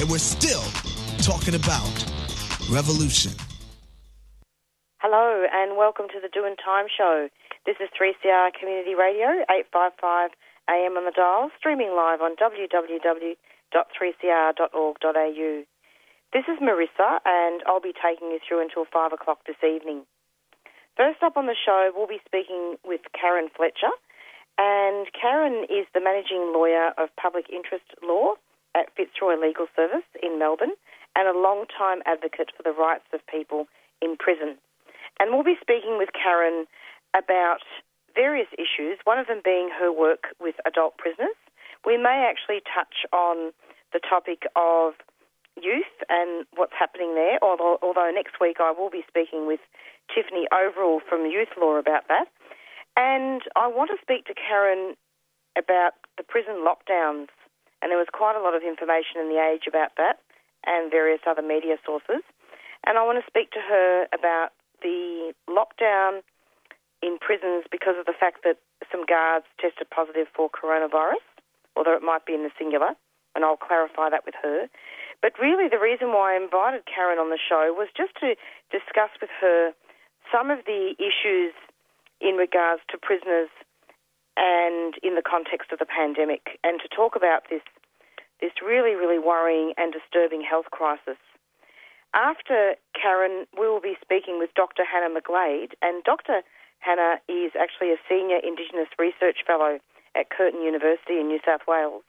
and we're still talking about revolution. Hello and welcome to the Doing Time Show. This is 3CR Community Radio, 855 AM on the dial, streaming live on www.3cr.org.au. This is Marissa and I'll be taking you through until 5 o'clock this evening. First up on the show, we'll be speaking with Karen Fletcher. And Karen is the managing lawyer of public interest law at Fitzroy Legal Service in Melbourne and a long-time advocate for the rights of people in prison. And we'll be speaking with Karen about various issues, one of them being her work with adult prisoners. We may actually touch on the topic of youth and what's happening there, although, although next week I will be speaking with Tiffany Overall from Youth Law about that. And I want to speak to Karen about the prison lockdowns. And there was quite a lot of information in the age about that and various other media sources. And I want to speak to her about the lockdown in prisons because of the fact that some guards tested positive for coronavirus, although it might be in the singular, and I'll clarify that with her. But really, the reason why I invited Karen on the show was just to discuss with her some of the issues in regards to prisoners and in the context of the pandemic, and to talk about this this really, really worrying and disturbing health crisis. After Karen, we will be speaking with Dr. Hannah McGlade, and Dr. Hannah is actually a senior Indigenous research fellow at Curtin University in New South Wales,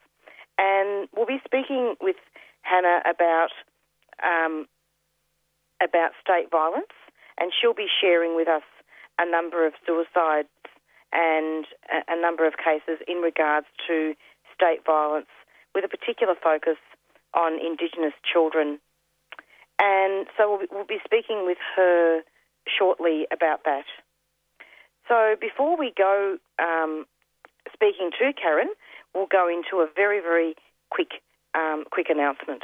and we'll be speaking with Hannah about um, about state violence, and she'll be sharing with us a number of suicides and a, number of cases in regards to state violence, with a particular focus on Indigenous children. And so we'll be, we'll be speaking with her shortly about that. So before we go um, speaking to Karen, we'll go into a very, very quick, um, quick announcement.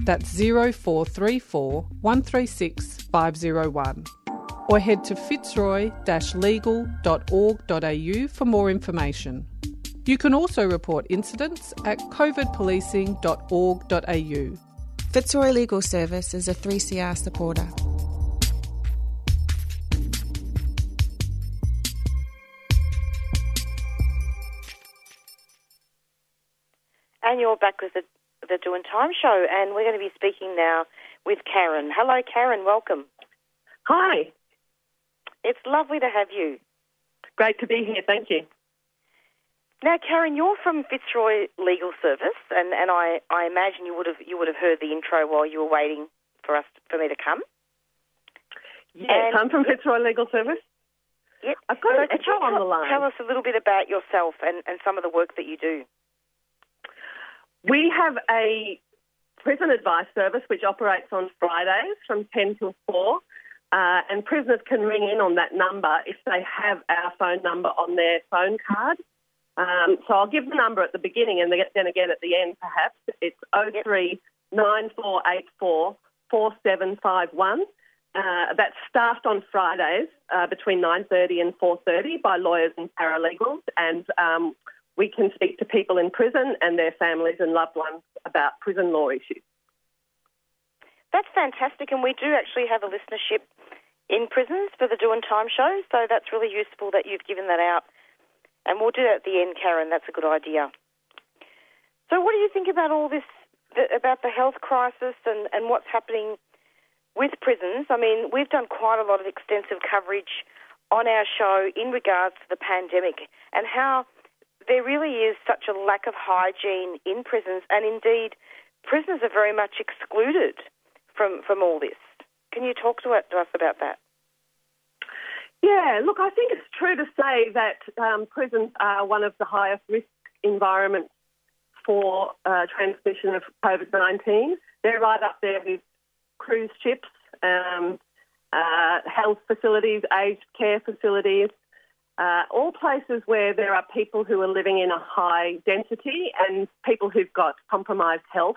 That's 0434 136 501. Or head to fitzroy legal.org.au for more information. You can also report incidents at covidpolicing.org.au. Fitzroy Legal Service is a 3CR supporter. And you're back with the, the Doing Time show, and we're going to be speaking now with Karen. Hello, Karen. Welcome. Hi. It's lovely to have you. Great to be here. Thank you. Now, Karen, you're from Fitzroy Legal Service, and, and I, I imagine you would have you would have heard the intro while you were waiting for us for me to come. Yes, and I'm from Fitzroy Legal Service. Yep. I've got so a tell, on the line. Tell us a little bit about yourself and, and some of the work that you do. We have a prison advice service which operates on Fridays from 10 till 4. Uh, and prisoners can ring in on that number if they have our phone number on their phone card. Um, so I'll give the number at the beginning and then again at the end perhaps. It's 03 9484 4751. Uh, that's staffed on Fridays uh, between 9.30 and 4.30 by lawyers and paralegals and um, we can speak to people in prison and their families and loved ones about prison law issues. That's fantastic and we do actually have a listenership in prisons for the Doing Time show so that's really useful that you've given that out and we'll do that at the end Karen, that's a good idea. So what do you think about all this, about the health crisis and, and what's happening with prisons, I mean, we've done quite a lot of extensive coverage on our show in regards to the pandemic and how there really is such a lack of hygiene in prisons, and indeed, prisoners are very much excluded from, from all this. Can you talk to, us about that? Yeah, look, I think it's true to say that um, prisons are one of the highest risk environments for uh, transmission of COVID 19. They're right up there with cruise ships, um, uh, health facilities, aged care facilities, uh, all places where there are people who are living in a high density and people who've got compromised health.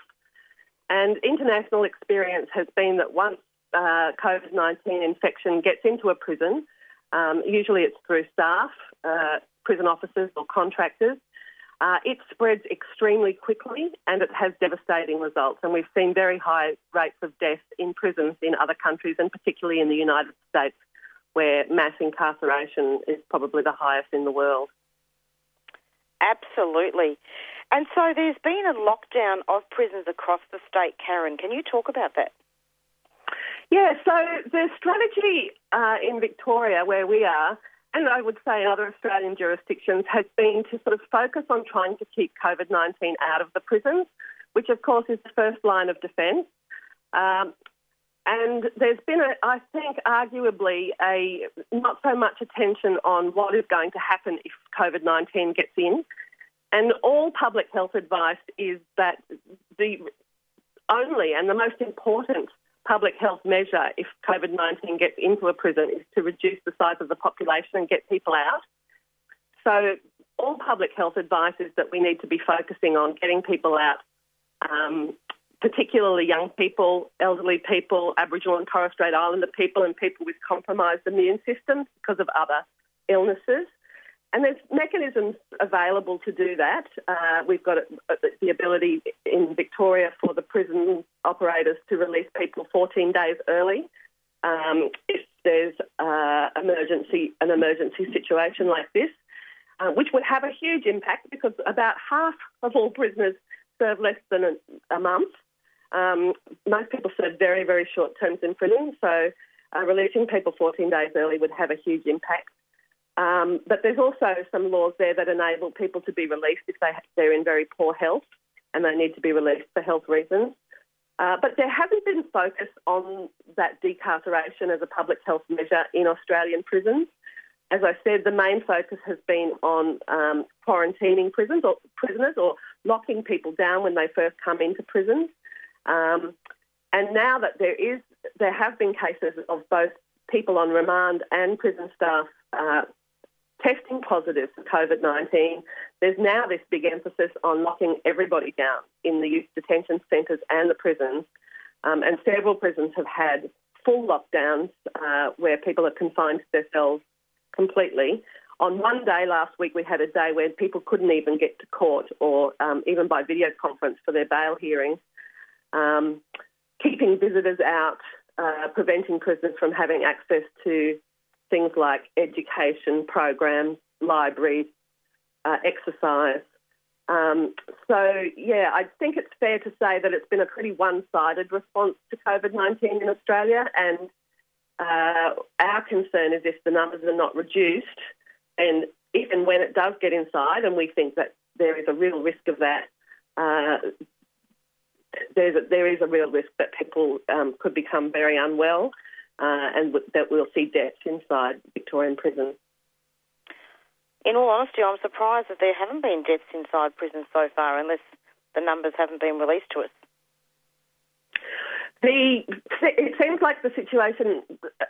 And international experience has been that once uh, COVID 19 infection gets into a prison, um, usually it's through staff, uh, prison officers, or contractors. Uh, it spreads extremely quickly and it has devastating results. And we've seen very high rates of death in prisons in other countries, and particularly in the United States, where mass incarceration is probably the highest in the world. Absolutely. And so there's been a lockdown of prisons across the state, Karen. Can you talk about that? Yeah, so the strategy uh, in Victoria, where we are, and I would say in other Australian jurisdictions, has been to sort of focus on trying to keep COVID 19 out of the prisons, which of course is the first line of defence. Um, and there's been, a, I think, arguably a not so much attention on what is going to happen if COVID 19 gets in. And all public health advice is that the only and the most important public health measure if COVID 19 gets into a prison is to reduce the size of the population and get people out. So, all public health advice is that we need to be focusing on getting people out, um, particularly young people, elderly people, Aboriginal and Torres Strait Islander people, and people with compromised immune systems because of other illnesses. And there's mechanisms available to do that. Uh, we've got the ability in Victoria for the prison operators to release people 14 days early um, if there's uh, emergency an emergency situation like this, uh, which would have a huge impact because about half of all prisoners serve less than a, a month. Um, most people serve very very short terms in prison, so uh, releasing people 14 days early would have a huge impact. Um, but there's also some laws there that enable people to be released if they, they're in very poor health and they need to be released for health reasons. Uh, but there hasn't been focus on that decarceration as a public health measure in Australian prisons. As I said, the main focus has been on um, quarantining prisons or prisoners or locking people down when they first come into prisons. Um, and now that there is, there have been cases of both people on remand and prison staff uh, testing positive for COVID 19, there's now this big emphasis on locking everybody down in the youth detention centres and the prisons. Um, and several prisons have had full lockdowns uh, where people are confined to their cells completely. On one day last week, we had a day where people couldn't even get to court or um, even by video conference for their bail hearings. Um, keeping visitors out, uh, preventing prisoners from having access to things like education programs, libraries, uh, exercise. Um, so, yeah, I think it's fair to say that it's been a pretty one sided response to COVID 19 in Australia. And uh, our concern is if the numbers are not reduced, and even when it does get inside, and we think that there is a real risk of that, uh, there's a, there is a real risk that people um, could become very unwell uh, and w- that we'll see deaths inside Victorian prisons. In all honesty, I'm surprised that there haven't been deaths inside prisons so far, unless the numbers haven't been released to us. The, it seems like the situation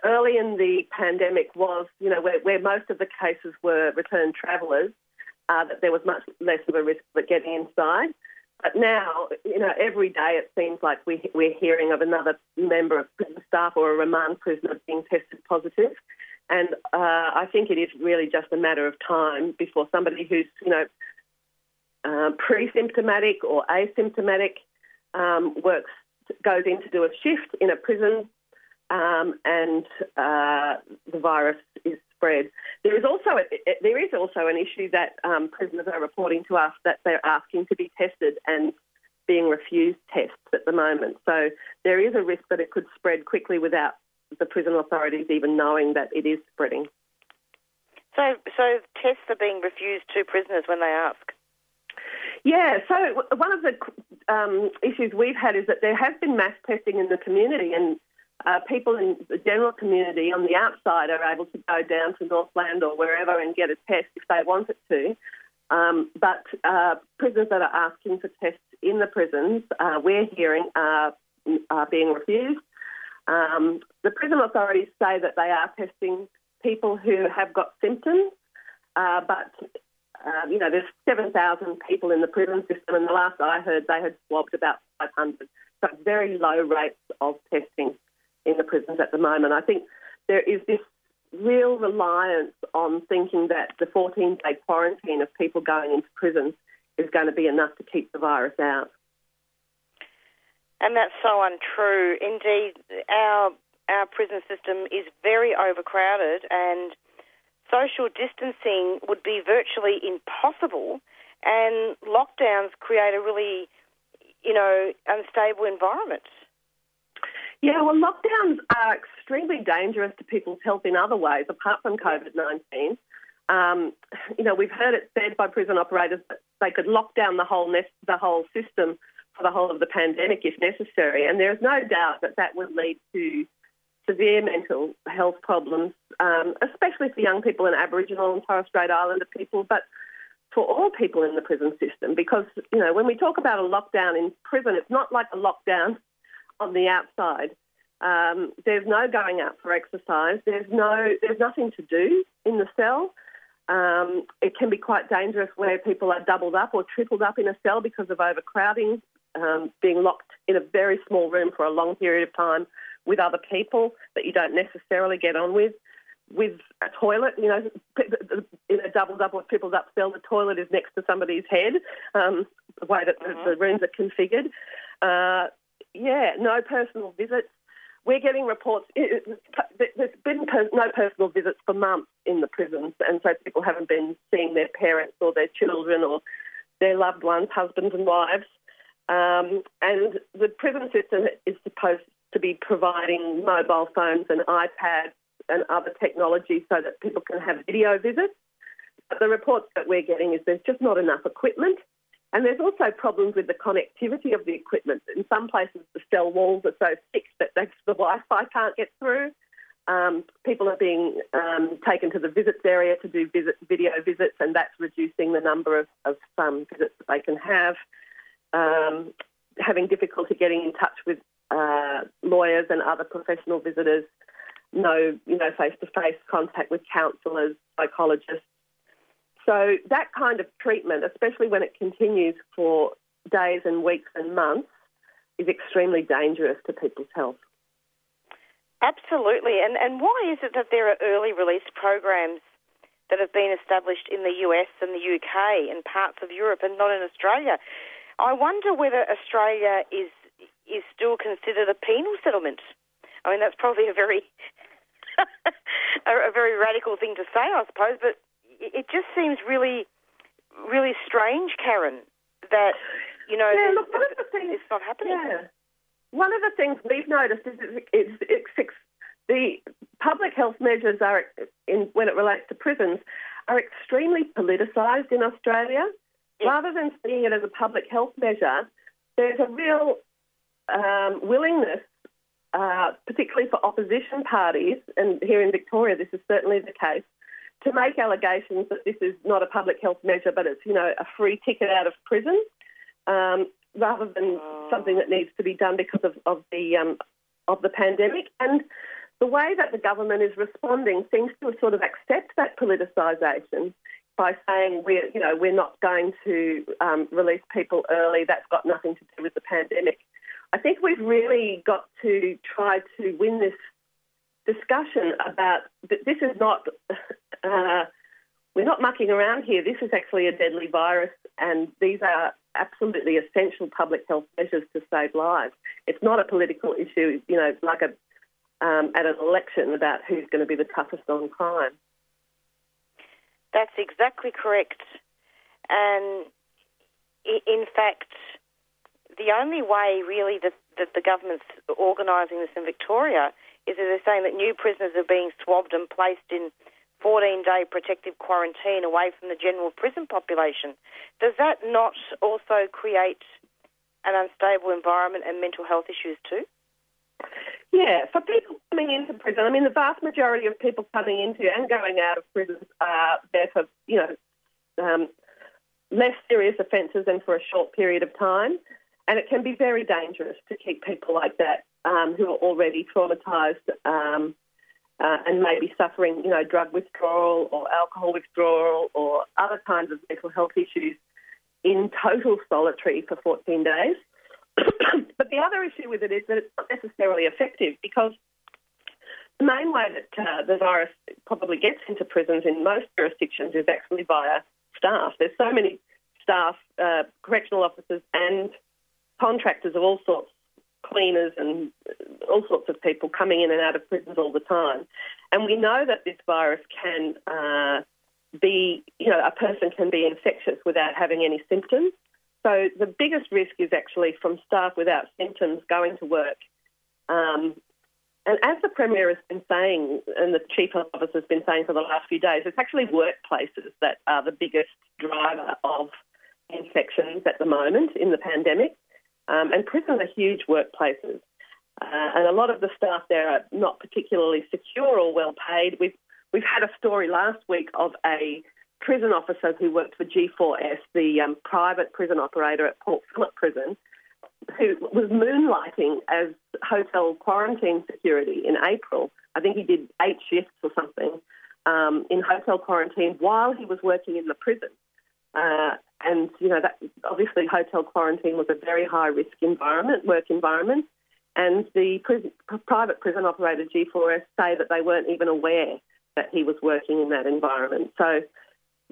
early in the pandemic was, you know, where, where most of the cases were returned travellers, uh, that there was much less of a risk of it getting inside. But now, you know, every day it seems like we, we're hearing of another member of prison staff or a remand prisoner being tested positive. And uh, I think it is really just a matter of time before somebody who's, you know, uh, pre-symptomatic or asymptomatic um, works goes in to do a shift in a prison, um, and uh, the virus is spread. There is also a, there is also an issue that um, prisoners are reporting to us that they're asking to be tested and being refused tests at the moment. So there is a risk that it could spread quickly without the prison authorities even knowing that it is spreading. So, so tests are being refused to prisoners when they ask. Yeah, so one of the um, issues we've had is that there has been mass testing in the community, and uh, people in the general community on the outside are able to go down to Northland or wherever and get a test if they wanted to. Um, but uh, prisoners that are asking for tests in the prisons, uh, we're hearing are, are being refused. Um, the prison authorities say that they are testing people who have got symptoms, uh, but uh, you know there's 7,000 people in the prison system, and the last I heard they had swabbed about 500. So very low rates of testing in the prisons at the moment. I think there is this real reliance on thinking that the 14 day quarantine of people going into prisons is going to be enough to keep the virus out. And that's so untrue. Indeed, our our prison system is very overcrowded and social distancing would be virtually impossible and lockdowns create a really, you know, unstable environment. Yeah, well, lockdowns are extremely dangerous to people's health in other ways, apart from COVID 19. Um, you know, we've heard it said by prison operators that they could lock down the whole the whole system for the whole of the pandemic if necessary, and there is no doubt that that would lead to severe mental health problems, um, especially for young people and Aboriginal and Torres Strait Islander people, but for all people in the prison system. Because you know, when we talk about a lockdown in prison, it's not like a lockdown on the outside. Um, there's no going out for exercise. There's no, there's nothing to do in the cell. Um, it can be quite dangerous where people are doubled up or tripled up in a cell because of overcrowding, um, being locked in a very small room for a long period of time with other people that you don't necessarily get on with. With a toilet, you know, in a doubled up or tripled up cell, the toilet is next to somebody's head, um, the way that mm-hmm. the, the, rooms are configured. Uh, yeah, no personal visits. We're getting reports. There's been no personal visits for months in the prisons, and so people haven't been seeing their parents or their children or their loved ones, husbands and wives. Um, and the prison system is supposed to be providing mobile phones and iPads and other technology so that people can have video visits. But the reports that we're getting is there's just not enough equipment and there's also problems with the connectivity of the equipment. In some places, the cell walls are so thick that the Wi-Fi can't get through. Um, people are being um, taken to the visits area to do visit, video visits, and that's reducing the number of, of um, visits that they can have. Um, having difficulty getting in touch with uh, lawyers and other professional visitors. No, you know, face-to-face contact with counsellors, psychologists, so that kind of treatment, especially when it continues for days and weeks and months, is extremely dangerous to people's health. Absolutely. And, and why is it that there are early release programs that have been established in the US and the UK and parts of Europe and not in Australia? I wonder whether Australia is is still considered a penal settlement. I mean, that's probably a very a, very radical thing to say, I suppose, but it just seems really, really strange, Karen, that you know yeah, look, one of the things, it's not happening. Yeah. One of the things we've noticed is it's, it's, it's, the public health measures are in when it relates to prisons are extremely politicised in Australia. Yes. Rather than seeing it as a public health measure, there's a real um, willingness, uh, particularly for opposition parties, and here in Victoria this is certainly the case, to make allegations that this is not a public health measure, but it's you know a free ticket out of prison, um, rather than something that needs to be done because of, of the um, of the pandemic. And the way that the government is responding seems to sort of accept that politicisation by saying we're, you know, we're not going to um, release people early. That's got nothing to do with the pandemic. I think we've really got to try to win this discussion about this is not, uh, we're not mucking around here. This is actually a deadly virus, and these are absolutely essential public health measures to save lives. It's not a political issue, you know, like a um, at an election about who's going to be the toughest on crime. That's exactly correct. And in fact, the only way really that, that the government's organising this in Victoria is that they're saying that new prisoners are being swabbed and placed in 14 day protective quarantine away from the general prison population. Does that not also create an unstable environment and mental health issues too? Yeah, for people coming into prison, I mean, the vast majority of people coming into and going out of prison are there for, you know, um, less serious offences and for a short period of time. And it can be very dangerous to keep people like that um, who are already traumatised um, uh, and suffering, you know, drug withdrawal or alcohol withdrawal or other kinds of mental health issues in total solitary for 14 days. but the other issue with it is that it's not necessarily effective because the main way that uh, the virus probably gets into prisons in most jurisdictions is actually via staff. There's so many staff, uh, correctional officers, and contractors of all sorts, cleaners and all sorts of people coming in and out of prisons all the time. And we know that this virus can uh, be, you know, a person can be infectious without having any symptoms. So the biggest risk is actually from staff without symptoms going to work. Um, and as the Premier has been saying, and the Chief Health Officer has been saying for the last few days, it's actually workplaces that are the biggest driver of infections at the moment in the pandemic. Um, and prisons are huge workplaces. Uh, and a lot of the staff there are not particularly secure or well paid. We've, we've had a story last week of a prison officer who worked for G4S, the um, private prison operator at Port Phillip Prison, who was moonlighting as hotel quarantine security in April. I think he did eight shifts or something um, in hotel quarantine while he was working in the prison. Uh, and you know that obviously hotel quarantine was a very high risk environment, work environment. And the prison, private prison operator G4S say that they weren't even aware that he was working in that environment. So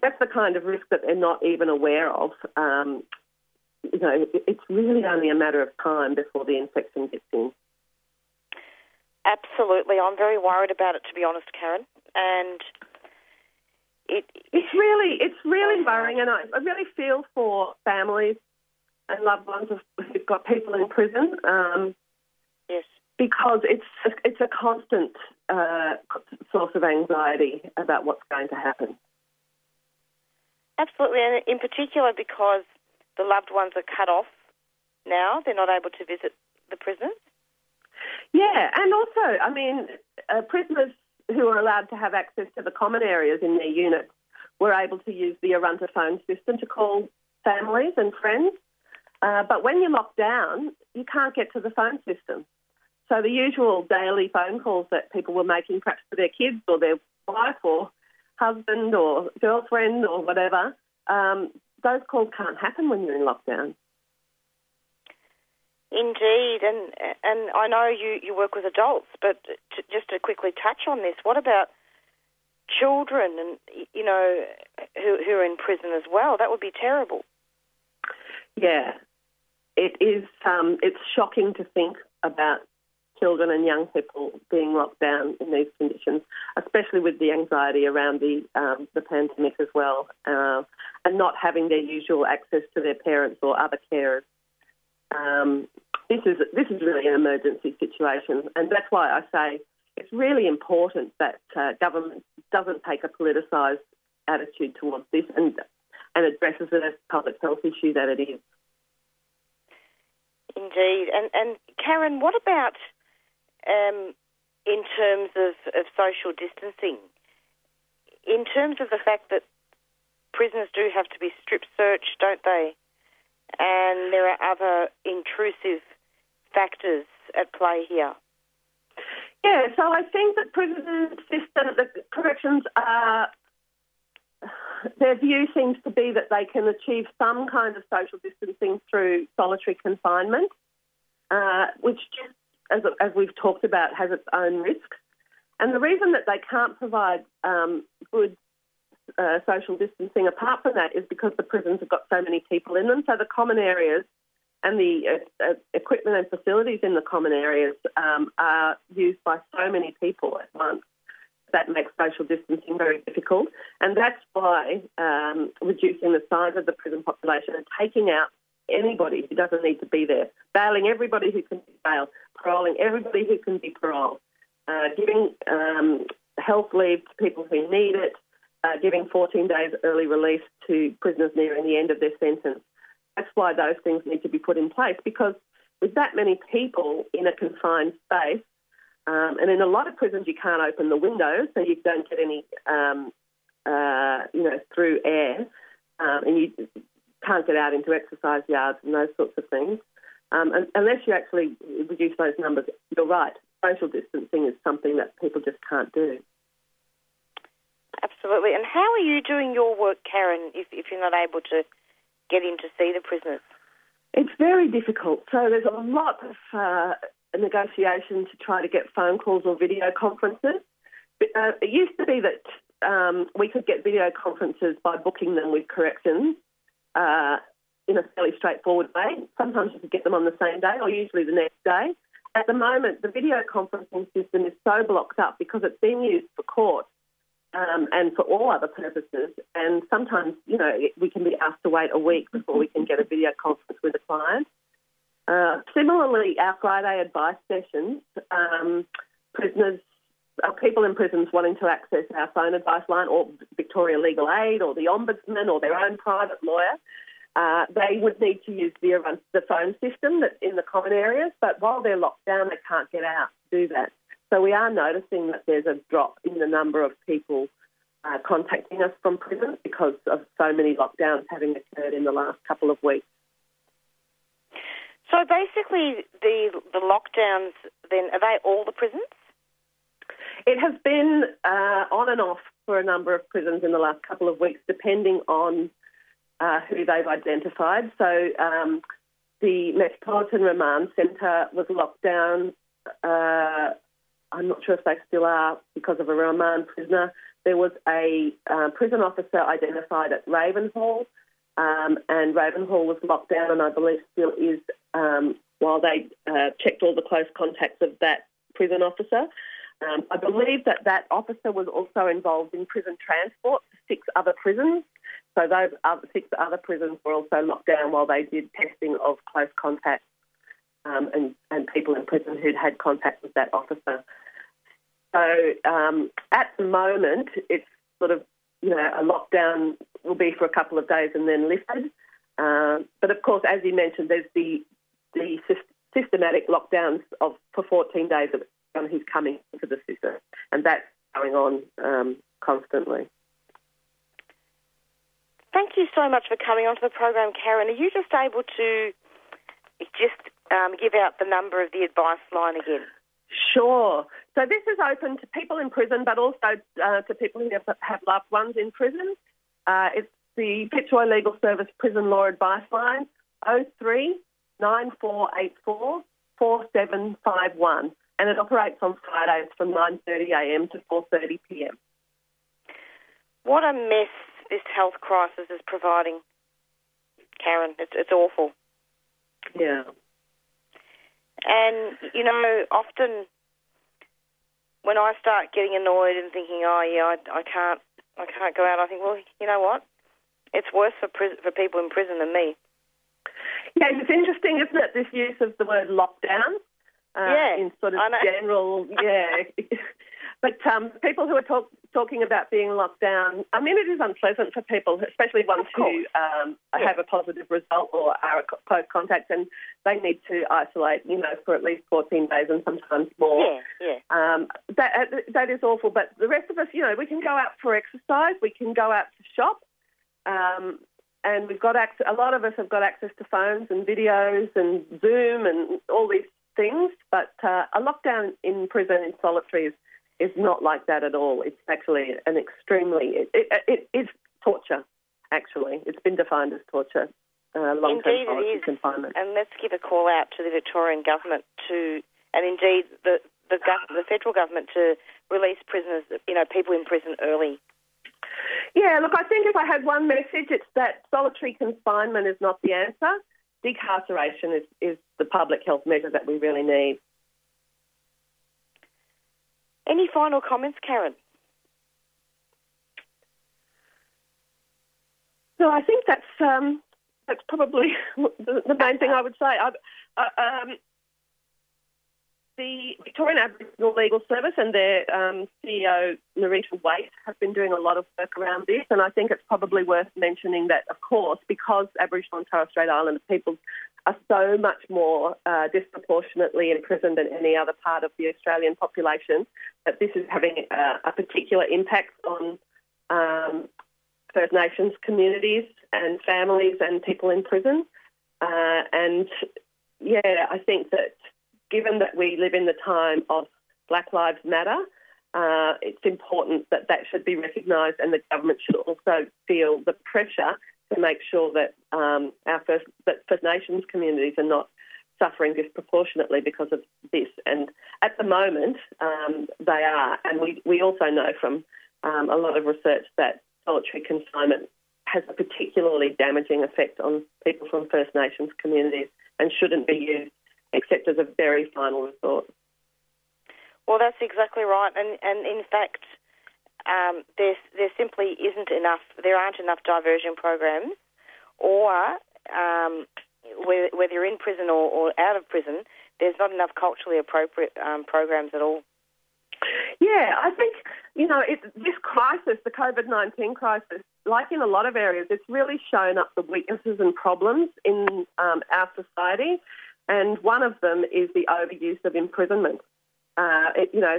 that's the kind of risk that they're not even aware of. Um, you know, it's really only a matter of time before the infection gets in. Absolutely, I'm very worried about it to be honest, Karen. And it, it's really it's really worrying, and I, I really feel for families and loved ones who've got people in prison. Um, yes, because it's it's a constant uh, source of anxiety about what's going to happen. Absolutely, and in particular because the loved ones are cut off now, they're not able to visit the prisoners. Yeah, and also, I mean, uh, prisoners who are allowed to have access to the common areas in their units were able to use the Arunta phone system to call families and friends. Uh, but when you're locked down, you can't get to the phone system. So the usual daily phone calls that people were making, perhaps to their kids or their wife or husband or girlfriend or whatever, um, those calls can't happen when you're in lockdown. Indeed, and and I know you, you work with adults, but to, just to quickly touch on this, what about children and you know who who are in prison as well? That would be terrible. Yeah, it is. Um, it's shocking to think about children and young people being locked down in these conditions, especially with the anxiety around the um, the pandemic as well, uh, and not having their usual access to their parents or other carers. Um, this is this is really an emergency situation, and that's why I say it's really important that uh, government doesn't take a politicised attitude towards this and and addresses it as a public health issue that it is. Indeed, and and Karen, what about um, in terms of, of social distancing, in terms of the fact that prisoners do have to be strip searched, don't they? And there are other intrusive factors at play here. Yeah, so I think that prison system, the corrections are their view seems to be that they can achieve some kind of social distancing through solitary confinement, uh, which just, as, as we've talked about, has its own risks. And the reason that they can't provide um, good uh, social distancing apart from that is because the prisons have got so many people in them. So the common areas and the uh, uh, equipment and facilities in the common areas um, are used by so many people at once. That makes social distancing very difficult, and that's why um, reducing the size of the prison population and taking out anybody who doesn't need to be there, bailing everybody who can be bailed, paroling everybody who can be paroled, uh, giving um, health leave to people who need it, uh, giving 14 days early release to prisoners nearing the end of their sentence. That's why those things need to be put in place because with that many people in a confined space, um, and in a lot of prisons you can't open the windows, so you don't get any, um, uh, you know, through air, um, and you can't get out into exercise yards and those sorts of things. Um, and, unless you actually reduce those numbers, you're right. Social distancing is something that people just can't do. Absolutely. And how are you doing your work, Karen, if, if you're not able to get in to see the prisoners? It's very difficult. So there's a lot of uh, negotiation to try to get phone calls or video conferences. Uh, it used to be that um, we could get video conferences by booking them with corrections uh, in a fairly straightforward way. Sometimes you could get them on the same day or usually the next day. At the moment, the video conferencing system is so blocked up because it's being used for court um, and for all other purposes. And sometimes, you know, we can be asked to wait a week before we can get a video conference with a client. Uh, similarly, our Friday advice sessions, um, prisoners, uh, people in prisons wanting to access our phone advice line or Victoria Legal Aid or the Ombudsman or their own private lawyer, uh, they would need to use the, the phone system that's in the common areas, but while they're locked down, they can't get out to do that. So we are noticing that there's a drop in the number of people uh, contacting us from prisons because of so many lockdowns having occurred in the last couple of weeks. So basically, the the lockdowns then are they all the prisons? It has been uh, on and off for a number of prisons in the last couple of weeks, depending on uh, who they've identified. So um, the Metropolitan Remand Centre was locked down uh, I'm not sure if they still are because of a remand prisoner. There was a uh, prison officer identified at Ravenhall, um, and Ravenhall was locked down, and I believe still is um, while they uh, checked all the close contacts of that prison officer. Um, I believe that that officer was also involved in prison transport to six other prisons. So those other, six other prisons were also locked down while they did testing of close contacts um, and, and people in prison who'd had contact with that officer. So um, at the moment, it's sort of, you know, a lockdown will be for a couple of days and then lifted. Uh, but of course, as you mentioned, there's the the systematic lockdowns of for 14 days of anyone who's coming into the system, and that's going on um, constantly. Thank you so much for coming onto the program, Karen. Are you just able to just um, give out the number of the advice line again? Sure. So this is open to people in prison, but also uh, to people who have, have, loved ones in prison. Uh, it's the Fitzroy Legal Service Prison Law Advice Line, 03 9484 4751. And it operates on Fridays from 9.30am to 4.30pm. What a mess this health crisis is providing, Karen. It's, it's awful. Yeah. And, you know, often when I start getting annoyed and thinking, oh, yeah, I, I can't I can't go out, I think, well, you know what? It's worse for, prison, for people in prison than me. Yeah, it's interesting, isn't it, this use of the word lockdown? Uh, yeah, in sort of general, yeah. But um, people who are talk, talking about being locked down, I mean, it is unpleasant for people, especially ones who um, yeah. have a positive result or are close contact, and they need to isolate, you know, for at least 14 days and sometimes more. Yeah, yeah. Um, that, uh, that is awful. But the rest of us, you know, we can go out for exercise, we can go out to shop. Um, and we've got access, a lot of us have got access to phones and videos and Zoom and all these things, but uh, a lockdown in prison in solitary is is not like that at all. It's actually an extremely, it, it, it, it's torture. Actually, it's been defined as torture. Uh, long-term Indeed, it is. confinement. And let's give a call out to the Victorian government to, and indeed the the, gov- the federal government to release prisoners, you know, people in prison early. Yeah, look, I think if I had one message, it's that solitary confinement is not the answer. Decarceration is, is the public health measure that we really need. Any final comments, Karen? No, I think that's um, that's probably the, the main thing I would say. I, I, um, the Victorian Aboriginal Legal Service and their um, CEO, Nerita Waight, have been doing a lot of work around this, and I think it's probably worth mentioning that, of course, because Aboriginal and Torres Strait Islander people are so much more uh, disproportionately imprisoned than any other part of the Australian population, that this is having uh, a particular impact on um, First Nations communities and families and people in prison. Uh, and yeah, I think that given that we live in the time of Black Lives Matter, uh, it's important that that should be recognised and the government should also feel the pressure to make sure that um, our First, that First Nations communities are not suffering disproportionately because of this. And at the moment, um, they are. And we, we also know from um, a lot of research that solitary confinement has a particularly damaging effect on people from First Nations communities and shouldn't be used except as a very final resort. Well, that's exactly right, and and in fact, um, there there simply isn't enough. There aren't enough diversion programs, or um, whether, you're in prison or, or, out of prison, there's not enough culturally appropriate um, programs at all. Yeah, I think you know it, this crisis, the COVID nineteen crisis, like in a lot of areas, it's really shown up the weaknesses and problems in um, our society and one of them is the overuse of imprisonment. Uh, it, you know,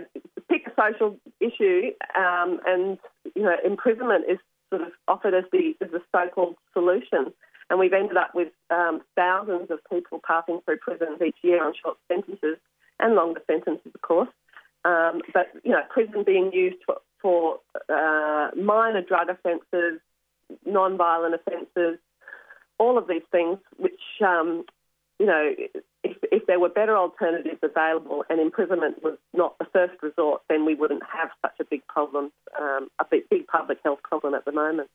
pick a social issue, um, and you know, imprisonment is sort of offered as the as the so-called solution. And we've ended up with um, thousands of people passing through prisons each year on short sentences and longer sentences, of course. Um, but you know, prison being used for, for uh, minor drug offences, non-violent offences, all of these things, which um, you know, if, if there were better alternatives available and imprisonment was not the first resort, then we wouldn't have such a big problem, um, a big, big public health problem at the moment.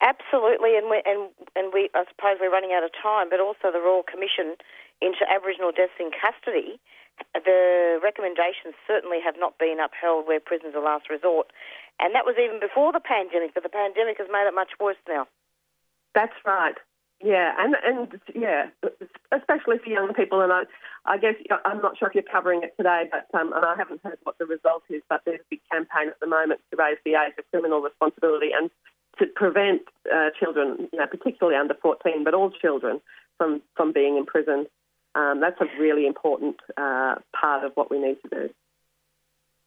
Absolutely, and we, and and we I suppose we're running out of time, but also the Royal Commission into Aboriginal deaths in custody. The recommendations certainly have not been upheld where prisons are last resort, and that was even before the pandemic. But the pandemic has made it much worse now. That's right. Yeah, and and yeah, especially for young people. And I, I guess I'm not sure if you're covering it today, but um, and I haven't heard what the result is. But there's a big campaign at the moment to raise the age of criminal responsibility and to prevent uh, children, you know, particularly under 14, but all children from from being imprisoned. Um, that's a really important uh, part of what we need to do.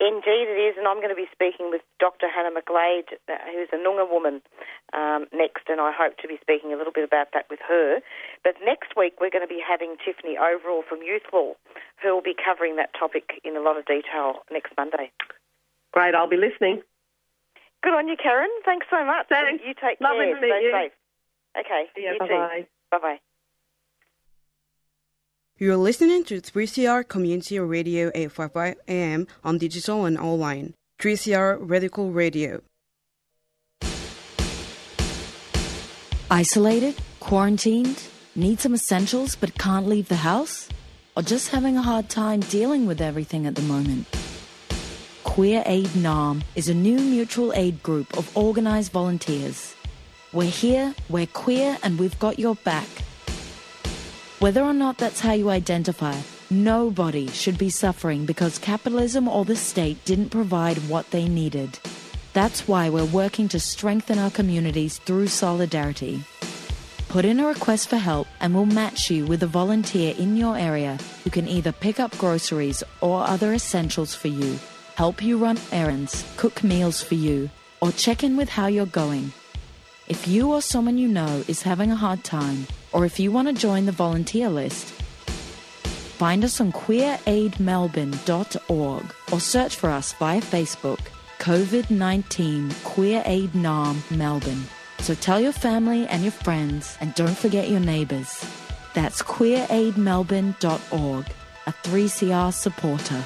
Indeed, it is, and I'm going to be speaking with Dr. Hannah McGlade, uh, who's a Noongar woman, um, next, and I hope to be speaking a little bit about that with her. But next week, we're going to be having Tiffany Overall from Youth Law, who will be covering that topic in a lot of detail next Monday. Great, I'll be listening. Good on you, Karen. Thanks so much. Thanks. You take Lovely care. To meet Stay you. safe. Okay. Yeah, you bye-bye. too. Bye bye. You're listening to 3CR Community Radio 855 AM on digital and online. 3CR Radical Radio. Isolated? Quarantined? Need some essentials but can't leave the house? Or just having a hard time dealing with everything at the moment? Queer Aid Naarm is a new mutual aid group of organised volunteers. We're here, we're queer, and we've got your back. Whether or not that's how you identify, nobody should be suffering because capitalism or the state didn't provide what they needed. That's why we're working to strengthen our communities through solidarity. Put in a request for help and we'll match you with a volunteer in your area who can either pick up groceries or other essentials for you, help you run errands, cook meals for you, or check in with how you're going. If you or someone you know is having a hard time, or if you want to join the volunteer list, find us on queeraidmelbourne.org or search for us via Facebook. COVID 19 Queer Aid Naarm Melbourne. So tell your family and your friends, and don't forget your neighbours. That's queeraidmelbourne.org, a 3CR supporter.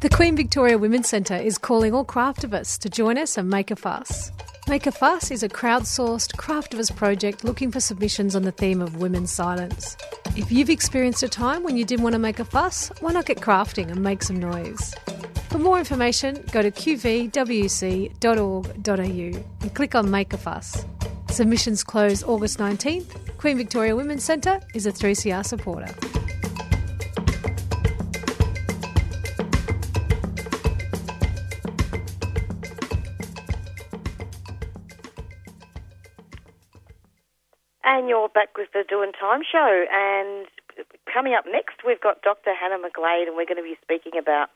The Queen Victoria Women's Centre is calling all craftivists to join us and make a fuss. Make a Fuss is a crowdsourced craftivist project looking for submissions on the theme of women's silence. If you've experienced a time when you didn't want to make a fuss, why not get crafting and make some noise? For more information, go to qvwc.org.au and click on Make a Fuss. Submissions close August 19th. Queen Victoria Women's Centre is a 3CR supporter. And you're back with the Doing Time show. And coming up next, we've got Dr. Hannah McGlade, and we're going to be speaking about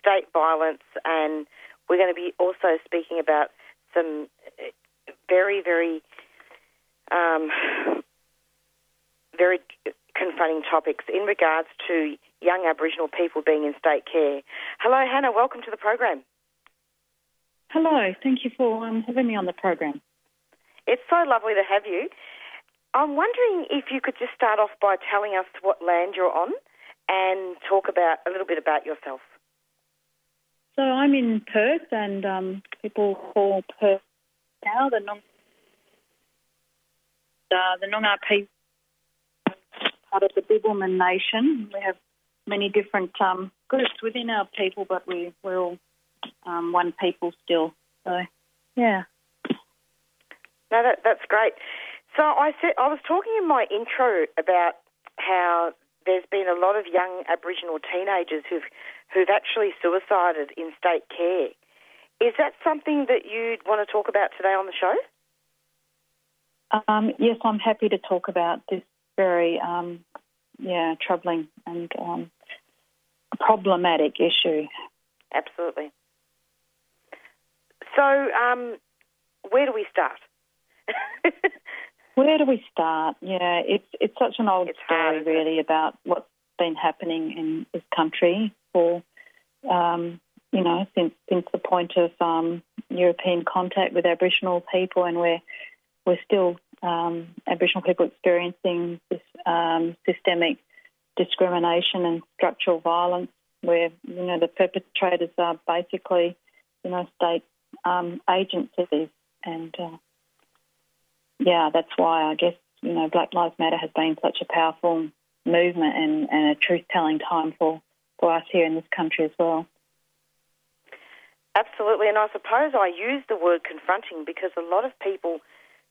state violence, and we're going to be also speaking about some very, very, um, very confronting topics in regards to young Aboriginal people being in state care. Hello, Hannah. Welcome to the program. Hello. Thank you for um, having me on the program. It's so lovely to have you. I'm wondering if you could just start off by telling us what land you're on and talk about a little bit about yourself. So I'm in Perth, and um, people call Perth now the Nong uh, the Noongar people part of the Bibbulmun Nation. We have many different um, groups within our people, but we we're all um, one people still. So yeah. No, that that's great. So I said I was talking in my intro about how there's been a lot of young Aboriginal teenagers who've who've actually suicided in state care. Is that something that you'd want to talk about today on the show? Um, yes, I'm happy to talk about this very um, yeah troubling and um, problematic issue. Absolutely. So, um, where do we start? Where do we start? Yeah, it's it's such an old it's story, hard, really, about what's been happening in this country for, um, you know, since since the point of um, European contact with Aboriginal people, and we're we're still um, Aboriginal people experiencing this um, systemic discrimination and structural violence, where you know the perpetrators are basically, you know, state um, agencies and. Uh, yeah, that's why I guess you know Black Lives Matter has been such a powerful movement and, and a truth telling time for, for us here in this country as well. Absolutely, and I suppose I use the word confronting because a lot of people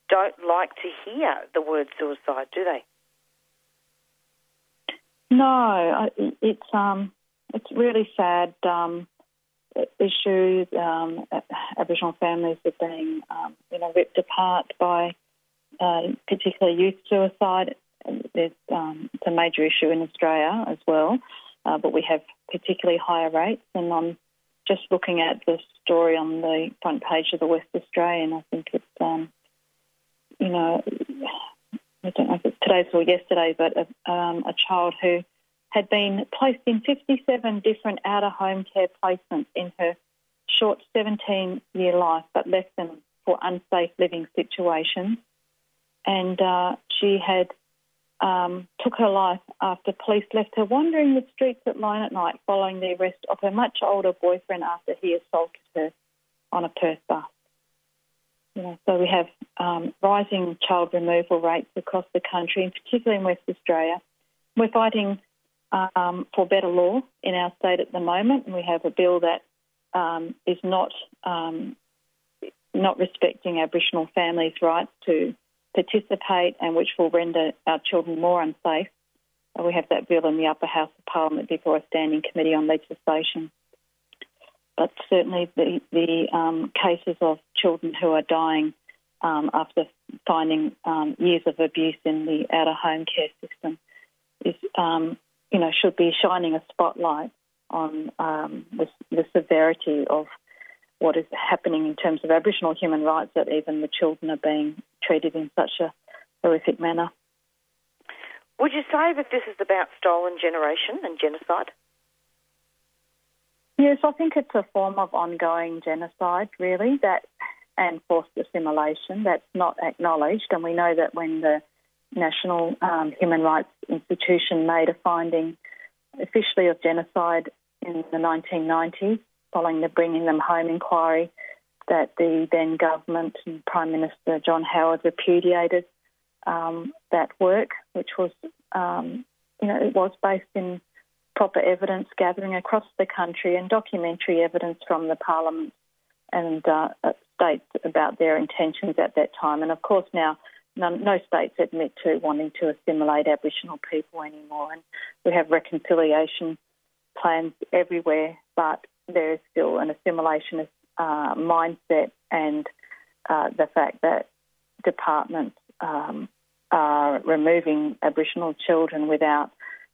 don't like to hear the word suicide, do they? No, it's um, it's really sad um, issue. Um, Aboriginal families are being, um, you know, ripped apart by uh, particularly youth suicide. There's, um, it's a major issue in Australia as well, uh, but we have particularly higher rates. And I'm just looking at the story on the front page of the West Australian. I think it's, um, you know, I don't know if it's today's or yesterday, but a, um, a child who had been placed in 57 different out of home care placements in her short 17 year life, but left them for unsafe living situations and uh, she had um, took her life after police left her wandering the streets at Lyne at night following the arrest of her much older boyfriend after he assaulted her on a Perth bus. So we have um, rising child removal rates across the country, and particularly in West Australia. We're fighting um, for better law in our state at the moment, and we have a bill that um, is not um, not respecting Aboriginal families' rights to participate and which will render our children more unsafe. We have that bill in the upper house of Parliament before a standing committee on legislation. But certainly, the, the um, cases of children who are dying um, after finding um, years of abuse in the out of home care system is, um, you know, should be shining a spotlight on um, the, the severity of what is happening in terms of Aboriginal human rights, that even the children are being treated in such a horrific manner. Would you say that this is about stolen generation and genocide? Yes, I think it's a form of ongoing genocide, really, that and forced assimilation that's not acknowledged. And we know that when the National um, Human Rights Institution made a finding officially of genocide in the 1990s, following the Bringing Them Home inquiry that the then government and Prime Minister John Howard repudiated um, that work, which was, um, you know, it was based in proper evidence gathering across the country and documentary evidence from the Parliament and uh, states about their intentions at that time. And of course, now none, no states admit to wanting to assimilate Aboriginal people anymore. And we have reconciliation plans everywhere, but there is still an assimilationist uh, mindset and uh, the fact that departments um, are removing Aboriginal children without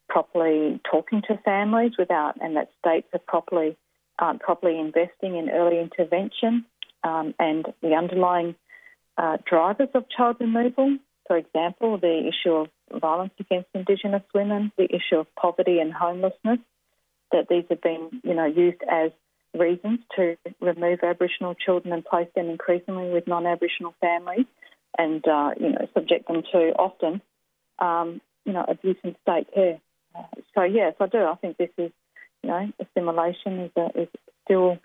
properly talking to families, without and that states are properly properly investing in early intervention um, and the underlying uh, drivers of child removal. For example, the issue of violence against Indigenous women, the issue of poverty and homelessness, that these have been, you know, used as reasons to remove Aboriginal children and place them increasingly with non-Aboriginal families, and uh, you know, subject them to often, um, you know, abuse and state care. So yes, I do. I think this is, you know, assimilation is, a, is still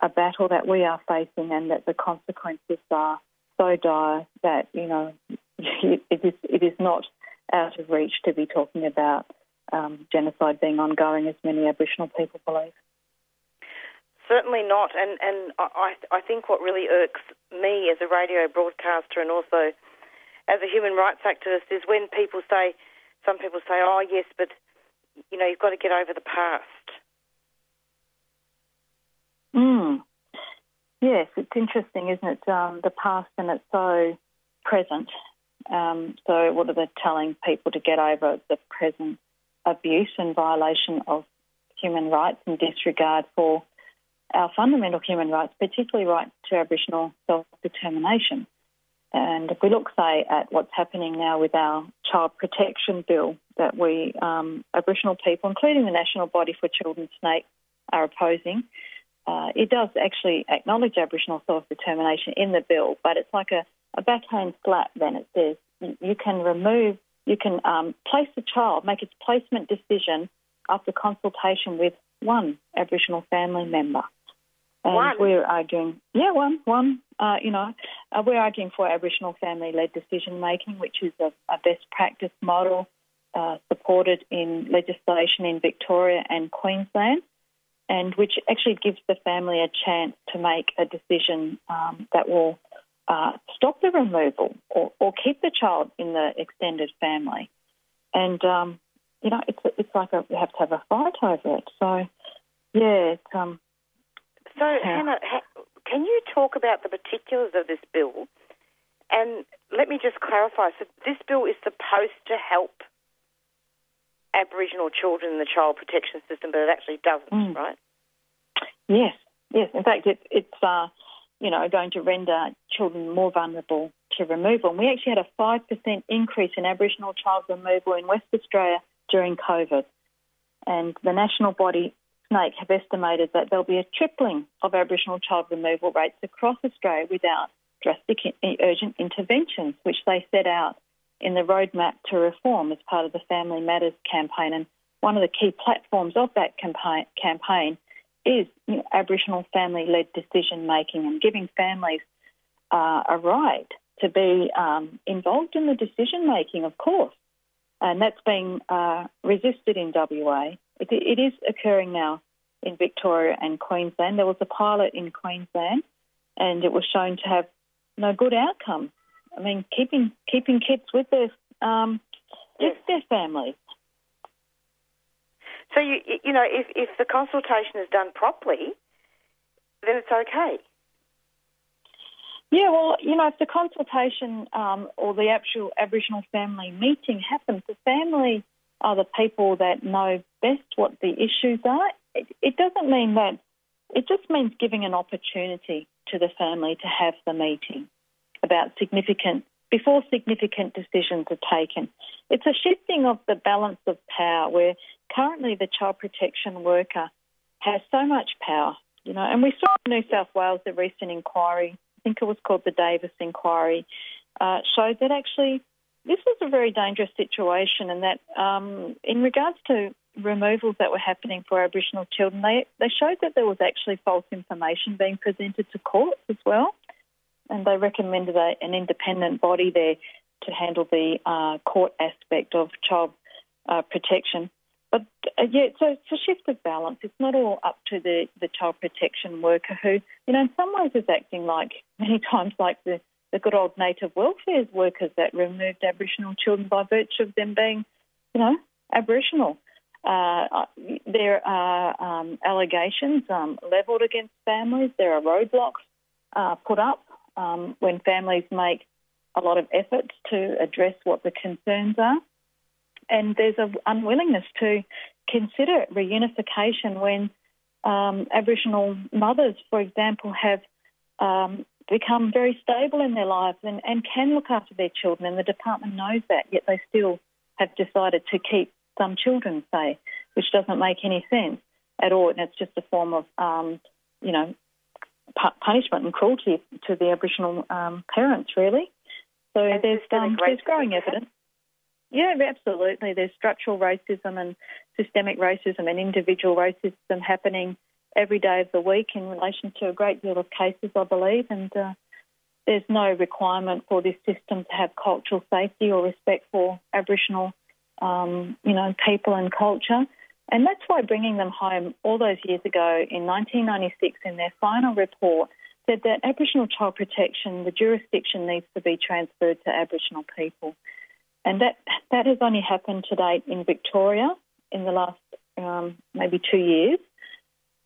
a battle that we are facing, and that the consequences are so dire that you know it is it is not out of reach to be talking about um, genocide being ongoing, as many Aboriginal people believe. Certainly not, and and I I think what really irks me as a radio broadcaster and also as a human rights activist is when people say, some people say, oh yes, but you know you've got to get over the past. Mm. Yes, it's interesting, isn't it? Um, the past and it's so present. Um, so what are they telling people to get over the present abuse and violation of human rights and disregard for our fundamental human rights, particularly right to Aboriginal self determination. And if we look, say, at what's happening now with our child protection bill that we, um, Aboriginal people, including the National Body for Children, SNAICC, are opposing, uh, it does actually acknowledge Aboriginal self determination in the bill, but it's like a, a backhand slap then. It says you can remove, you can um, place a child, make its placement decision after consultation with one Aboriginal family member. And one. we're arguing, yeah, one, one. Uh, you know, uh, we're arguing for Aboriginal family-led decision making, which is a, a best practice model uh, supported in legislation in Victoria and Queensland, and which actually gives the family a chance to make a decision um, that will uh, stop the removal or, or, keep the child in the extended family. And um, you know, it's it's like a, we have to have a fight over it. So, yeah, it's, um, so, Hannah, can you talk about the particulars of this bill? And let me just clarify. So, this bill is supposed to help Aboriginal children in the child protection system, but it actually doesn't, mm. right? Yes, yes. In fact, it, it's uh, you know going to render children more vulnerable to removal. And we actually had a five percent increase in Aboriginal child removal in West Australia during COVID. And the national body SNAICC, have estimated that there'll be a tripling of Aboriginal child removal rates across Australia without drastic urgent interventions, which they set out in the roadmap to reform as part of the Family Matters campaign. And one of the key platforms of that campaign is you know, Aboriginal family led decision making and giving families uh, a right to be um, involved in the decision making, of course. And that's being uh, resisted in WA. It, it is occurring now in Victoria and Queensland. There was a pilot in Queensland, and it was shown to have no good outcome. I mean, keeping keeping kids with their um, with their families. So you you know if if the consultation is done properly, then it's okay. Yeah, well, you know, if the consultation um, or the actual Aboriginal family meeting happens, the family are the people that know best what the issues are. It, it doesn't mean that, it just means giving an opportunity to the family to have the meeting about significant, before significant decisions are taken. It's a shifting of the balance of power where currently the child protection worker has so much power, you know, and we saw in New South Wales the recent inquiry I think it was called the Davis Inquiry, uh, showed that actually this was a very dangerous situation and that um, in regards to removals that were happening for Aboriginal children, they, they showed that there was actually false information being presented to courts as well. And they recommended a, an independent body there to handle the uh, court aspect of child uh, protection. But uh, yeah, so it's a shift of balance. It's not all up to the, the child protection worker who, you know, in some ways is acting like many times like the, the good old native welfare workers that removed Aboriginal children by virtue of them being, you know, Aboriginal. Uh, there are um, allegations um, levelled against families. There are roadblocks uh, put up um, when families make a lot of efforts to address what the concerns are and there's an unwillingness to consider reunification when um, Aboriginal mothers, for example, have um, become very stable in their lives and, and can look after their children, and the department knows that, yet they still have decided to keep some children, say, which doesn't make any sense at all, and it's just a form of, um, you know, punishment and cruelty to the Aboriginal um, parents, really. So there's, um, there's growing evidence. Yeah, absolutely. There's structural racism and systemic racism and individual racism happening every day of the week in relation to a great deal of cases, I believe, and uh, there's no requirement for this system to have cultural safety or respect for Aboriginal, um, you know, people and culture. And that's why bringing them home all those years ago in 1996 in their final report said that Aboriginal child protection, the jurisdiction needs to be transferred to Aboriginal people. And that, that has only happened to date in Victoria in the last um, maybe two years.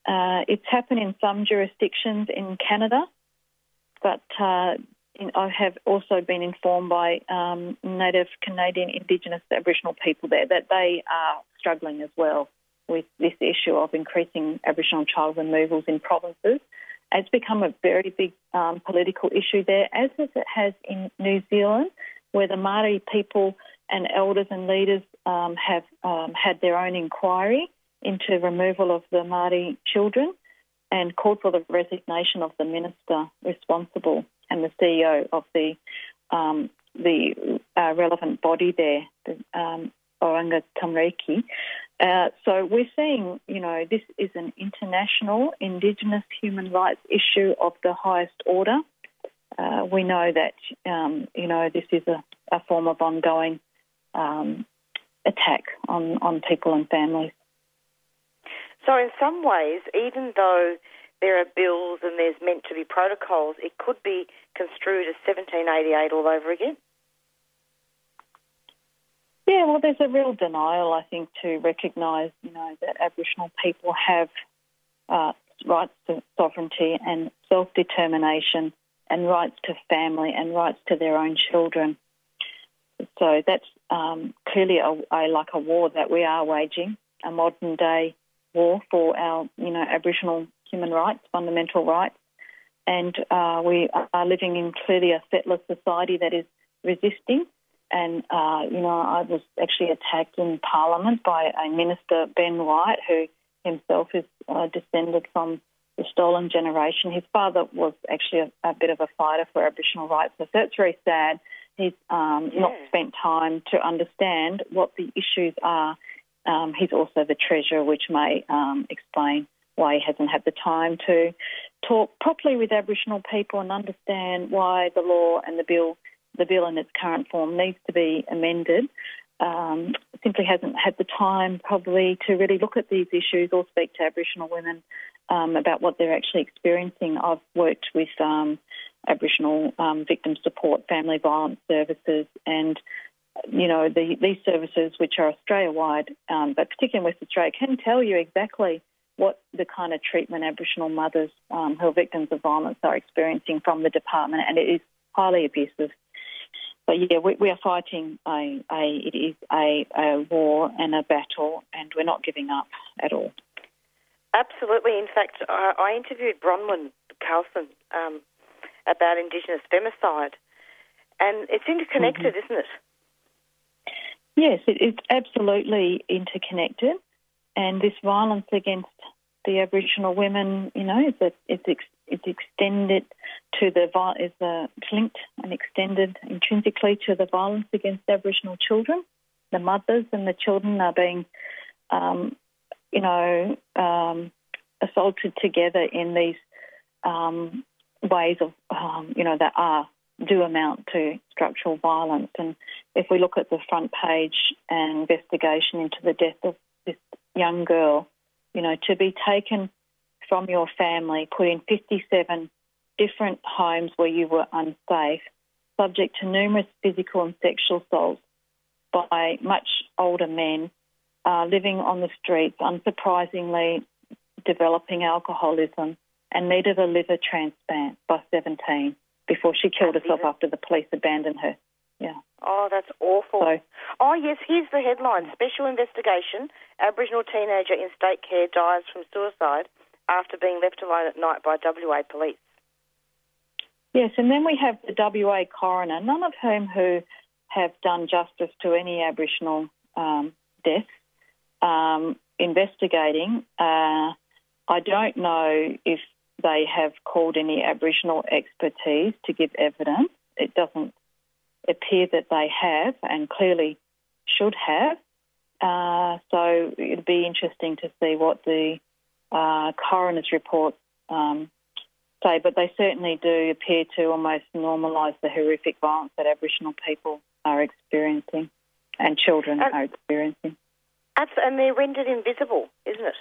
Uh, it's happened in some jurisdictions in Canada, but uh, in, I have also been informed by um, Native Canadian Indigenous Aboriginal people there that they are struggling as well with this issue of increasing Aboriginal child removals in provinces. It's become a very big um, political issue there, as it has in New Zealand where the Māori people and elders and leaders um, have um, had their own inquiry into removal of the Māori children and called for the resignation of the minister responsible and the CEO of the um, the uh, relevant body there, the um, Oranga Tamariki. Uh, so we're seeing, you know, this is an international Indigenous human rights issue of the highest order uh, we know that um, you know this is a, a form of ongoing um, attack on, on people and families. So, in some ways, even though there are bills and there's meant to be protocols, it could be construed as 1788 all over again. Yeah, well, there's a real denial, I think, to recognise, you know, that Aboriginal people have uh, rights to sovereignty and self-determination and rights to family and rights to their own children. So that's um, clearly a, a, like a war that we are waging, a modern day war for our, you know, Aboriginal human rights, fundamental rights, and uh, we are living in clearly a settler society that is resisting. And uh, you know, I was actually attacked in Parliament by a minister, Ben Wyatt, who himself is uh, descended from the stolen generation. His father was actually a, a, bit of a fighter for Aboriginal rights, so that's very sad. He's um, yeah. not spent time to understand what the issues are. Um, he's also the treasurer, which may um, explain why he hasn't had the time to talk properly with Aboriginal people and understand why the law and the bill, the bill in its current form, needs to be amended. Um, simply hasn't had the time probably to really look at these issues or speak to Aboriginal women um, about what they're actually experiencing. I've worked with um, Aboriginal um, victim support, family violence services, and you know the, these services, which are Australia wide, um, but particularly in West Australia, can tell you exactly what the kind of treatment Aboriginal mothers um, who are victims of violence are experiencing from the department, and it is highly abusive. But yeah, we, we are fighting a, a it is a, a war and a battle, and we're not giving up at all. Absolutely. In fact, I, I interviewed Bronwyn Carlson um, about Indigenous femicide, and it's interconnected, mm-hmm. isn't it? Yes, it, it's absolutely interconnected, and this violence against the Aboriginal women, you know, it's, it's, ex, it's extended to the is uh, linked and extended intrinsically to the violence against Aboriginal children. The mothers and the children are being, um, you know, um, assaulted together in these um, ways of, um, you know, that are do amount to structural violence. And if we look at the front page and investigation into the death of this young girl, you know, to be taken from your family, put in 57 different homes where you were unsafe, subject to numerous physical and sexual assaults by much older men, uh, living on the streets, unsurprisingly developing alcoholism, and needed a liver transplant by 17 before she killed herself after the police abandoned her. Yeah. Oh, that's awful. So, oh, yes, here's the headline Special investigation Aboriginal teenager in state care dies from suicide after being left alone at night by WA police. Yes, and then we have the WA coroner, none of whom who have done justice to any Aboriginal um, deaths, um, investigating. Uh, I don't know if they have called any Aboriginal expertise to give evidence. It doesn't appear that they have, and clearly should have. Uh, so it'd be interesting to see what the uh, coroner's report um, say, but they certainly do appear to almost normalise the horrific violence that Aboriginal people are experiencing and children and, are experiencing. And they're rendered invisible, isn't it?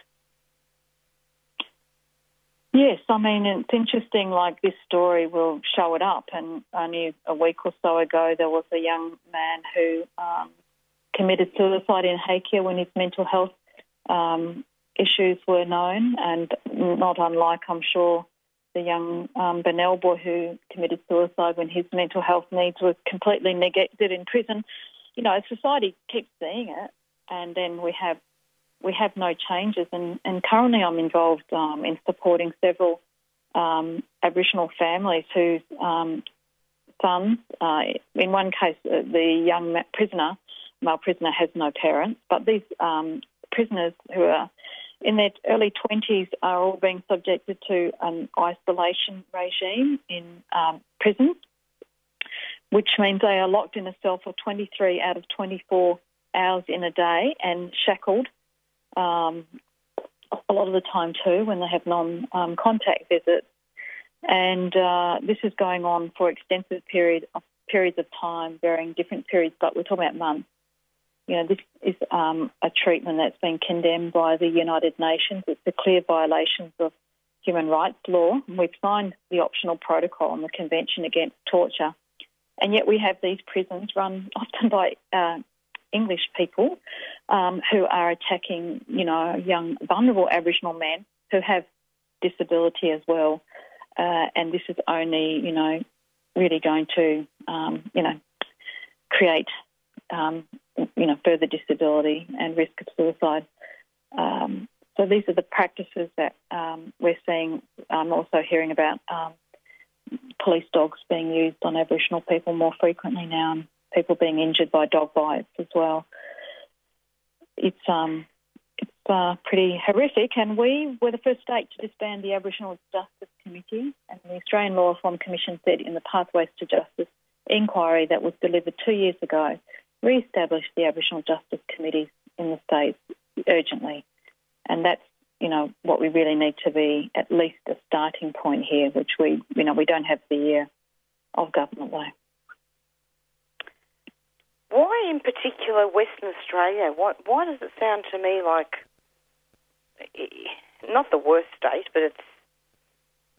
Yes, I mean, it's interesting, like this story will show it up. And only a week or so ago, there was a young man who um, committed suicide in Hakea when his mental health um, issues were known, and not unlike, I'm sure, the young um, Burnell boy who committed suicide when his mental health needs were completely neglected in prison. You know, society keeps seeing it, and then we have we have no changes. And, and currently, I'm involved um, in supporting several um, Aboriginal families whose um, sons, uh, in one case, uh, the young prisoner, male prisoner, has no parents, but these um, prisoners who are in their early 20s are all being subjected to an isolation regime in um, prison, which means they are locked in a cell for 23 out of 24 hours in a day and shackled um, a lot of the time too when they have non-contact visits. And uh, this is going on for extensive period of, periods of time, varying different periods, but we're talking about months. You know, this is um, a treatment that's been condemned by the United Nations. It's a clear violation of human rights law. We've signed the optional protocol on the Convention Against Torture, and yet we have these prisons run often by uh, English people um, who are attacking, you know, young, vulnerable Aboriginal men who have disability as well. Uh, and this is only, you know, really going to, um, you know, create, um, you know, further disability and risk of suicide. Um, so these are the practices that um, we're seeing. I'm also hearing about um, police dogs being used on Aboriginal people more frequently now and people being injured by dog bites as well. It's um, it's uh, pretty horrific, and we were the first state to disband the Aboriginal Justice Committee, and the Australian Law Reform Commission said in the Pathways to Justice inquiry that was delivered two years ago re-establish the Aboriginal Justice Committees in the states urgently, and that's you know what we really need to be at least a starting point here, which we you know we don't have the year of government though. Why, in particular, Western Australia? Why, why does it sound to me like not the worst state, but it's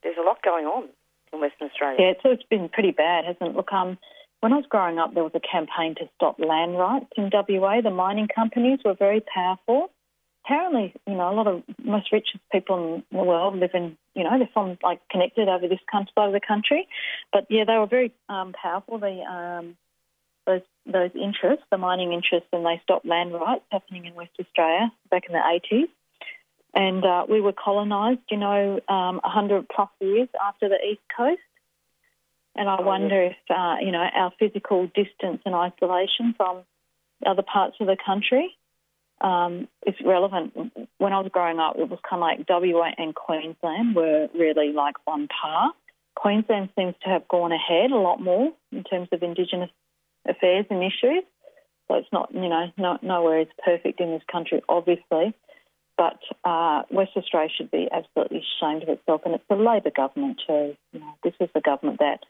there's a lot going on in Western Australia. Yeah, it's, it's been pretty bad, hasn't it? Look, um, when I was growing up, there was a campaign to stop land rights in WA. The mining companies were very powerful. Apparently, you know, a lot of most richest people in the world live in, you know, they're from like connected over this side of the country. But yeah, they were very um, powerful. The um, those those interests, the mining interests, and they stopped land rights happening in West Australia back in the 80s. And uh, we were colonised, you know, um, 100 plus years after the East Coast. And I oh, wonder if, uh, you know, our physical distance and isolation from other parts of the country um, is relevant. When I was growing up, it was kind of like WA and Queensland were really like on par. Queensland seems to have gone ahead a lot more in terms of Indigenous affairs and issues. So it's not, you know, no, nowhere is perfect in this country, obviously. But uh, West Australia should be absolutely ashamed of itself, and it's the Labor government too. You know, this is the government that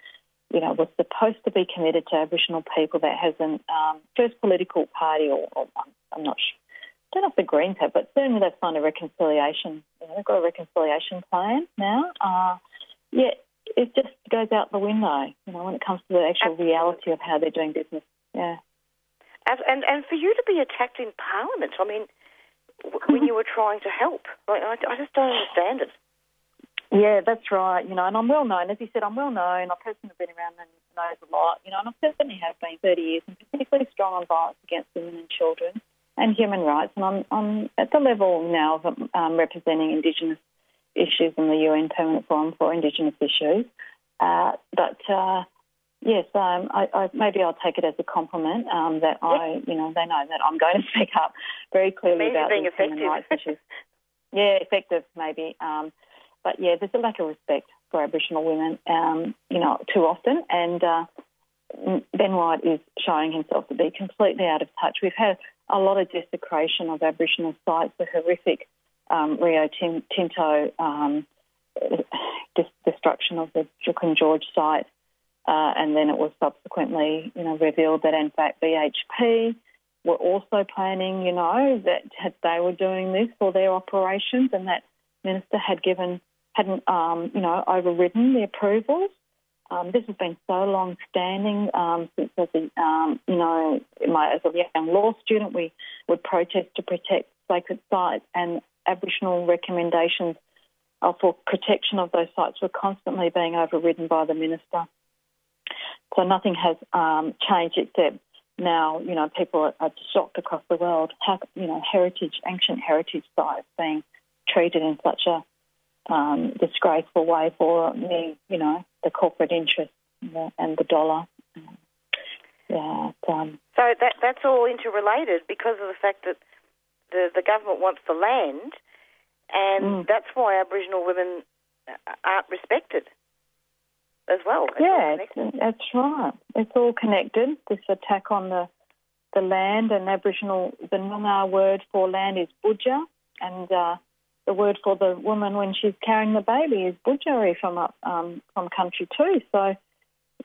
you know was supposed to be committed to Aboriginal people. That hasn't um, first political party, or, or I'm not sure. I don't know if the Greens have, but certainly they've signed a reconciliation. You know, they've got a reconciliation plan now. Uh, yeah, it just goes out the window. You know, when it comes to the actual Absolutely. reality of how they're doing business. Yeah. And and for you to be attacked in Parliament, I mean, when you were trying to help. Like, I, I just don't understand it. Yeah, that's right. You know, and I'm well known. As you said, I'm well known. I personally have been around and knows a lot. You know, and I certainly have been 30 years, and particularly strong on violence against women and children and human rights. And I'm, I'm at the level now of um, representing Indigenous issues in the UN Permanent Forum for Indigenous Issues. Uh, but uh, Yes, um, I, I, maybe I'll take it as a compliment um, that I, you know, they know that I'm going to speak up very clearly about these human rights issues. yeah, effective maybe, um, but yeah, there's a lack of respect for Aboriginal women, um, you know, too often, and uh, Ben Wyatt is showing himself to be completely out of touch. We've had a lot of desecration of Aboriginal sites, the horrific um, Rio Tinto um, destruction of the Juukan Gorge site. Uh, and then it was subsequently, you know, revealed that in fact BHP were also planning, you know, that they were doing this for their operations, and that minister had given hadn't, um, you know, overridden the approvals. Um, this has been so long standing um, since as a, um, you know, my, as a young law student, we would protest to protect sacred sites, and Aboriginal recommendations for protection of those sites were constantly being overridden by the minister. So nothing has um, changed except now, you know, people are shocked across the world how, you know, heritage, ancient heritage sites being treated in such a um, disgraceful way for the, you know, the corporate interest and the dollar. Yeah. Um, so that that's all interrelated because of the fact that the the government wants the land, and mm. that's why Aboriginal women aren't respected as well. It's yeah, that's right. It's all connected. This attack on the the land and Aboriginal, the Noongar word for land is budja, and uh, the word for the woman when she's carrying the baby is budjari from up um, from country too. So,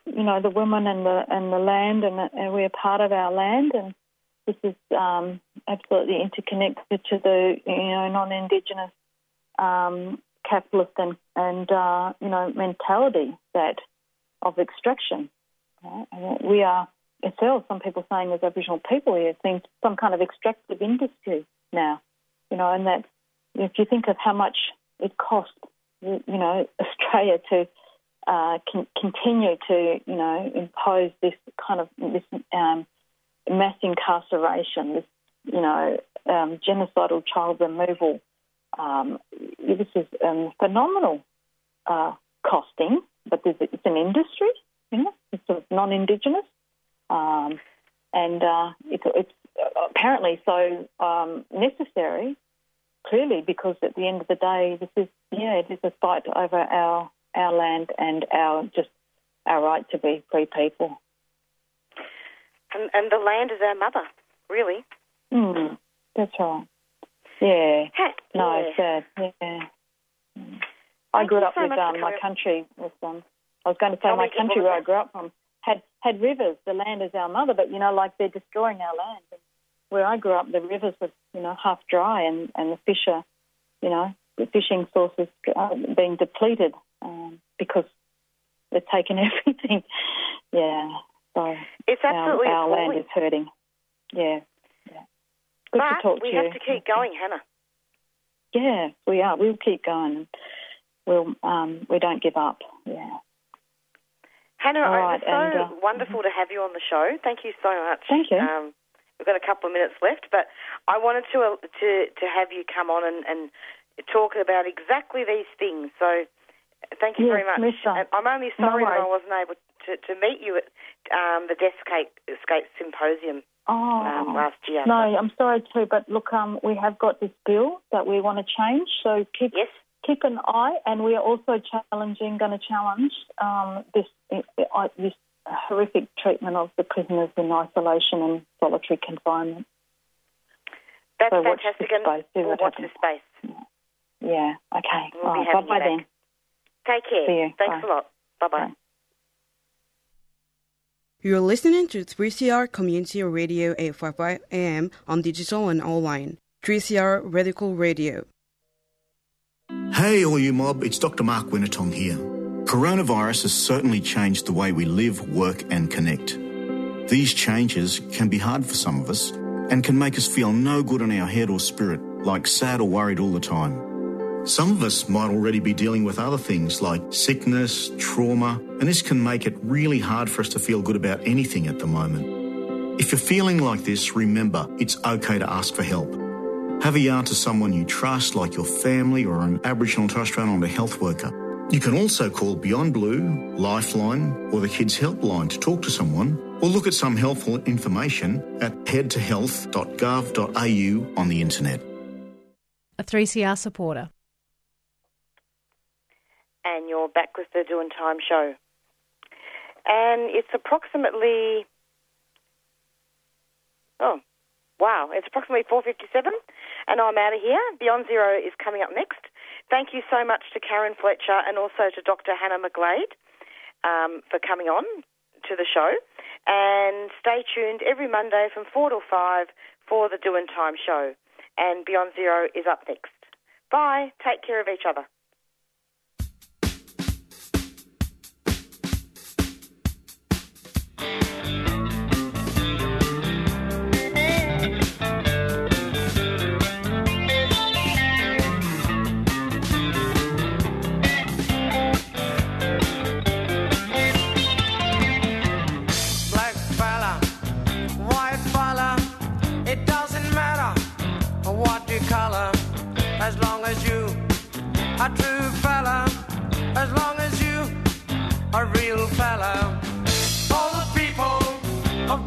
you know, the woman and the and the land, and, and we're part of our land, and this is um, absolutely interconnected to the you know non-indigenous um, capitalist and, and uh, you know mentality that of extraction. Right? we are ourselves. Some people saying as Aboriginal people, it seems some kind of extractive industry now. You know, and that if you think of how much it costs, you, know, Australia to uh, con- continue to you know impose this kind of this um, mass incarceration, this you know um, genocidal child removal um, this is um, phenomenal uh, costing, but it's an industry, you know, it's sort of non-indigenous, um, and uh, it's, it's, apparently so um, necessary. Clearly, because at the end of the day, this is yeah, it is a fight over our our land and our just our right to be free people. And, and the land is our mother, really. Mm, that's right. Yeah. Ha- No, yeah. it's sad. Yeah. I Thank grew up so with um, my country was um I was going to say Tell my country where I grew up from had had rivers. The land is our mother, but you know, like they're destroying our land. And where I grew up, the rivers were you know half dry, and and the fish are, you know, the fishing sources are being depleted um, because they're taking everything. yeah, so It's absolutely our, our land is hurting. Yeah, yeah. Good but to talk to you. we have to keep going, Hannah. Yeah, we are. We'll keep going. We'll um, we don't give up. Yeah. Hannah, All it was so and, uh, wonderful to have you on the show. Thank you so much. Thank you. Um, we've got a couple of minutes left, but I wanted to uh, to to have you come on and, and talk about exactly these things. So, thank you Yes, very much. Lisa. I'm only No sorry that I wasn't able to, to meet you at um, the Death Escape Symposium Oh, um, last year. no, I'm sorry too, but look, um, we have got this bill that we want to change, so keep keep an eye, and we are also challenging, going to challenge um, this uh, this horrific treatment of the prisoners in isolation and solitary confinement. That's so watch fantastic, this and space, we'll watch happens. this space. Yeah. Okay. We'll right. Bye bye then. back. Take care. See you. Thanks Bye. a lot. Bye bye. You're listening to 3CR Community Radio 855 AM on digital and online. 3CR Radical Radio. Hey, all you mob, it's Dr. Mark Wenitong here. Coronavirus has certainly changed the way we live, work, and connect. These changes can be hard for some of us and can make us feel no good in our head or spirit, like sad or worried all the time. Some of us might already be dealing with other things like sickness, trauma, and this can make it really hard for us to feel good about anything at the moment. If you're feeling like this, remember it's okay to ask for help. Have a yarn to someone you trust, like your family or an Aboriginal and Torres Strait Islander health worker. You can also call Beyond Blue, Lifeline, or the Kids Helpline to talk to someone, or look at some helpful information at headtohealth.gov.au on the internet. A 3CR supporter. and you're back with the Doing Time show. And it's approximately oh wow, it's approximately four fifty seven, and I'm out of here. Beyond Zero is coming up next. Thank you so much to Karen Fletcher and also to Dr. Hannah McGlade um, for coming on to the show. And stay tuned every Monday from four till five for the Doing Time show. And Beyond Zero is up next. Bye. Take care of each other. True fella, as long as you a real fella. All the people of